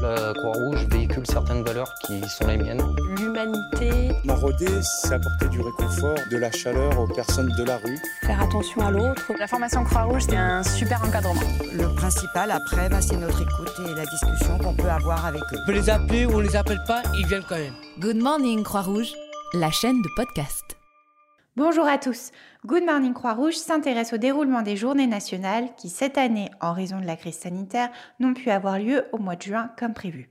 La Croix-Rouge véhicule certaines valeurs qui sont les miennes. L'humanité. Marauder, c'est apporter du réconfort, de la chaleur aux personnes de la rue. Faire attention à l'autre. La formation Croix-Rouge, c'est un super encadrement. Le principal après, bah, c'est notre écoute et la discussion qu'on peut avoir avec eux. On peut les appeler ou on les appelle pas, ils viennent quand même. Good Morning Croix-Rouge, la chaîne de podcast. Bonjour à tous. Good Morning Croix-Rouge s'intéresse au déroulement des journées nationales qui, cette année, en raison de la crise sanitaire, n'ont pu avoir lieu au mois de juin comme prévu.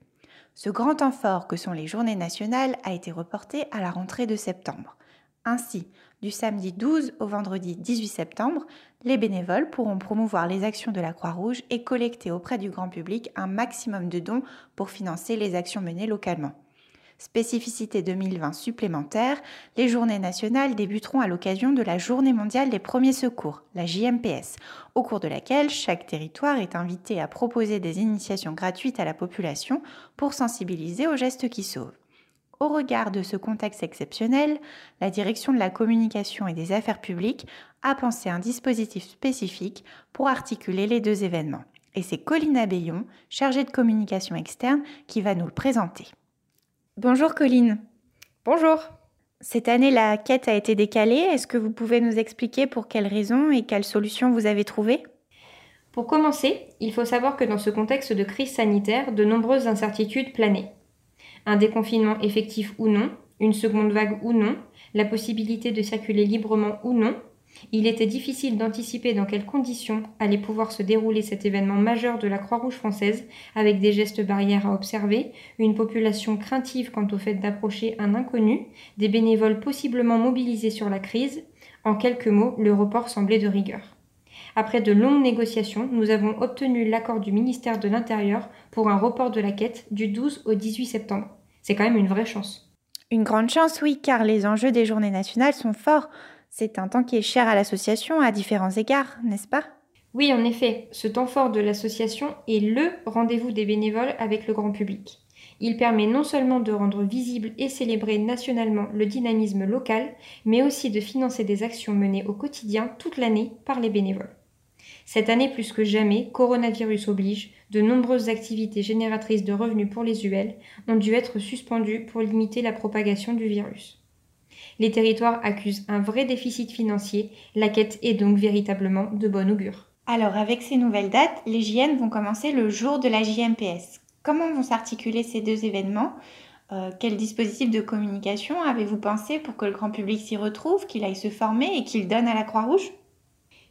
Ce grand temps fort que sont les journées nationales a été reporté à la rentrée de septembre. Ainsi, du samedi 12 au vendredi 18 septembre, les bénévoles pourront promouvoir les actions de la Croix-Rouge et collecter auprès du grand public un maximum de dons pour financer les actions menées localement. Spécificité 2020 supplémentaire, les journées nationales débuteront à l'occasion de la Journée mondiale des premiers secours, la JMPS, au cours de laquelle chaque territoire est invité à proposer des initiations gratuites à la population pour sensibiliser aux gestes qui sauvent. Au regard de ce contexte exceptionnel, la direction de la communication et des affaires publiques a pensé un dispositif spécifique pour articuler les deux événements. Et c'est Colline Abbayon, chargée de communication externe, qui va nous le présenter. Bonjour Colline. Bonjour. Cette année, la quête a été décalée. Est-ce que vous pouvez nous expliquer pour quelles raisons et quelles solutions vous avez trouvées? Pour commencer, il faut savoir que dans ce contexte de crise sanitaire, de nombreuses incertitudes planaient. Un déconfinement effectif ou non, une seconde vague ou non, la possibilité de circuler librement ou non, il était difficile d'anticiper dans quelles conditions allait pouvoir se dérouler cet événement majeur de la Croix-Rouge française, avec des gestes barrières à observer, une population craintive quant au fait d'approcher un inconnu, des bénévoles possiblement mobilisés sur la crise. En quelques mots, le report semblait de rigueur. Après de longues négociations, nous avons obtenu l'accord du ministère de l'Intérieur pour un report de la quête du 12 au 18 septembre. C'est quand même une vraie chance. Une grande chance, oui, car les enjeux des journées nationales sont forts. C'est un temps qui est cher à l'association à différents égards, n'est-ce pas? Oui, en effet, ce temps fort de l'association est le rendez-vous des bénévoles avec le grand public. Il permet non seulement de rendre visible et célébrer nationalement le dynamisme local, mais aussi de financer des actions menées au quotidien toute l'année par les bénévoles. Cette année plus que jamais, coronavirus oblige, de nombreuses activités génératrices de revenus pour les UL ont dû être suspendues pour limiter la propagation du virus. Les territoires accusent un vrai déficit financier, la quête est donc véritablement de bon augure. Alors avec ces nouvelles dates, les JN vont commencer le jour de la JMPS. Comment vont s'articuler ces deux événements? Euh, Quel dispositif de communication avez-vous pensé pour que le grand public s'y retrouve, qu'il aille se former et qu'il donne à la Croix-Rouge?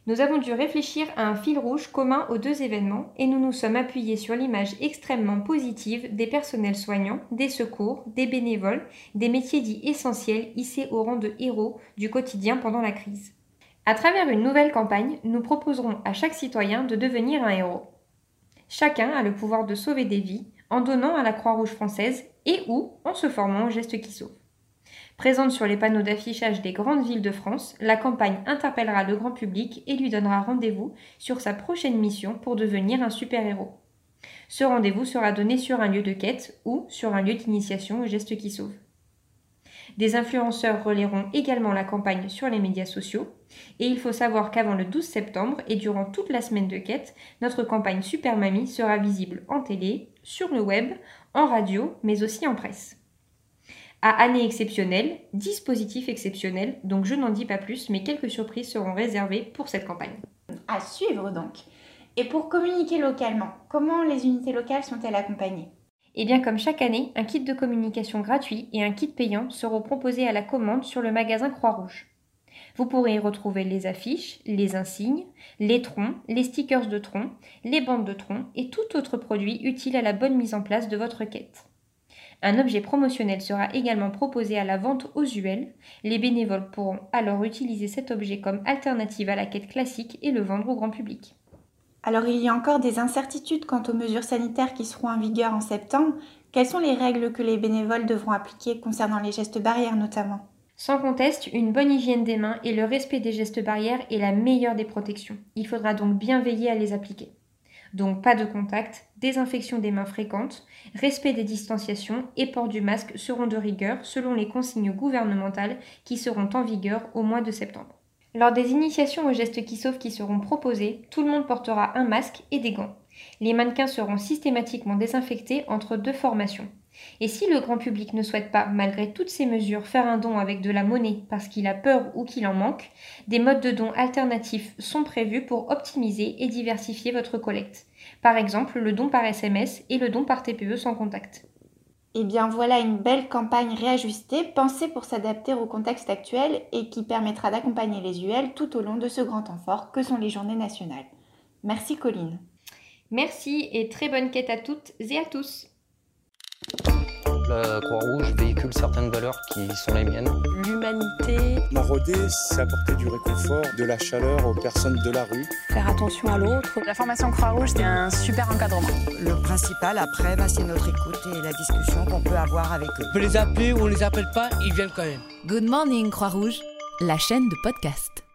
Nous avons dû réfléchir à un fil rouge commun aux deux événements et nous nous sommes appuyés sur l'image extrêmement positive des personnels soignants, des secours, des bénévoles, des métiers dits essentiels hissés au rang de héros du quotidien pendant la crise. À travers une nouvelle campagne, nous proposerons à chaque citoyen de devenir un héros. Chacun a le pouvoir de sauver des vies en donnant à la Croix-Rouge française et ou en se formant aux gestes qui sauvent. Présente sur les panneaux d'affichage des grandes villes de France, la campagne interpellera le grand public et lui donnera rendez-vous sur sa prochaine mission pour devenir un super-héros. Ce rendez-vous sera donné sur un lieu de quête ou sur un lieu d'initiation au geste qui sauve. Des influenceurs relayeront également la campagne sur les médias sociaux. Et il faut savoir qu'avant le 12 septembre et durant toute la semaine de quête, notre campagne Super Mamie sera visible en télé, sur le web, en radio, mais aussi en presse. À année exceptionnelle, dispositif exceptionnel, donc je n'en dis pas plus, mais quelques surprises seront réservées pour cette campagne. À suivre donc. Et pour communiquer localement, comment les unités locales sont-elles accompagnées? Eh bien, comme chaque année, un kit de communication gratuit et un kit payant seront proposés à la commande sur le magasin Croix-Rouge. Vous pourrez y retrouver les affiches, les insignes, les troncs, les stickers de tronc, les bandes de tronc et tout autre produit utile à la bonne mise en place de votre quête. Un objet promotionnel sera également proposé à la vente aux UL. Les bénévoles pourront alors utiliser cet objet comme alternative à la quête classique et le vendre au grand public. Alors il y a encore des incertitudes quant aux mesures sanitaires qui seront en vigueur en septembre. Quelles sont les règles que les bénévoles devront appliquer concernant les gestes barrières notamment? Sans conteste, une bonne hygiène des mains et le respect des gestes barrières est la meilleure des protections. Il faudra donc bien veiller à les appliquer. Donc pas de contact, désinfection des mains fréquentes, respect des distanciations et port du masque seront de rigueur selon les consignes gouvernementales qui seront en vigueur au mois de septembre. Lors des initiations aux gestes qui sauvent qui seront proposées, tout le monde portera un masque et des gants. Les mannequins seront systématiquement désinfectés entre deux formations. Et si le grand public ne souhaite pas, malgré toutes ces mesures, faire un don avec de la monnaie parce qu'il a peur ou qu'il en manque, des modes de dons alternatifs sont prévus pour optimiser et diversifier votre collecte. Par exemple, le don par SMS et le don par TPE sans contact. Eh bien voilà une belle campagne réajustée, pensée pour s'adapter au contexte actuel et qui permettra d'accompagner les UL tout au long de ce grand temps fort que sont les journées nationales. Merci Colline. Merci et très bonne quête à toutes et à tous. La Croix-Rouge véhicule certaines valeurs qui sont les miennes. L'humanité, Marauder, c'est apporter du réconfort, de la chaleur aux personnes de la rue. faire attention à l'autre. La formation Croix-Rouge, c'est un super encadrement. Le principal après, bah, c'est notre écoute et la discussion qu'on peut avoir avec eux. On peut les appeler ou on les appelle pas, ils viennent quand même. Good Morning Croix-Rouge, la chaîne de podcast.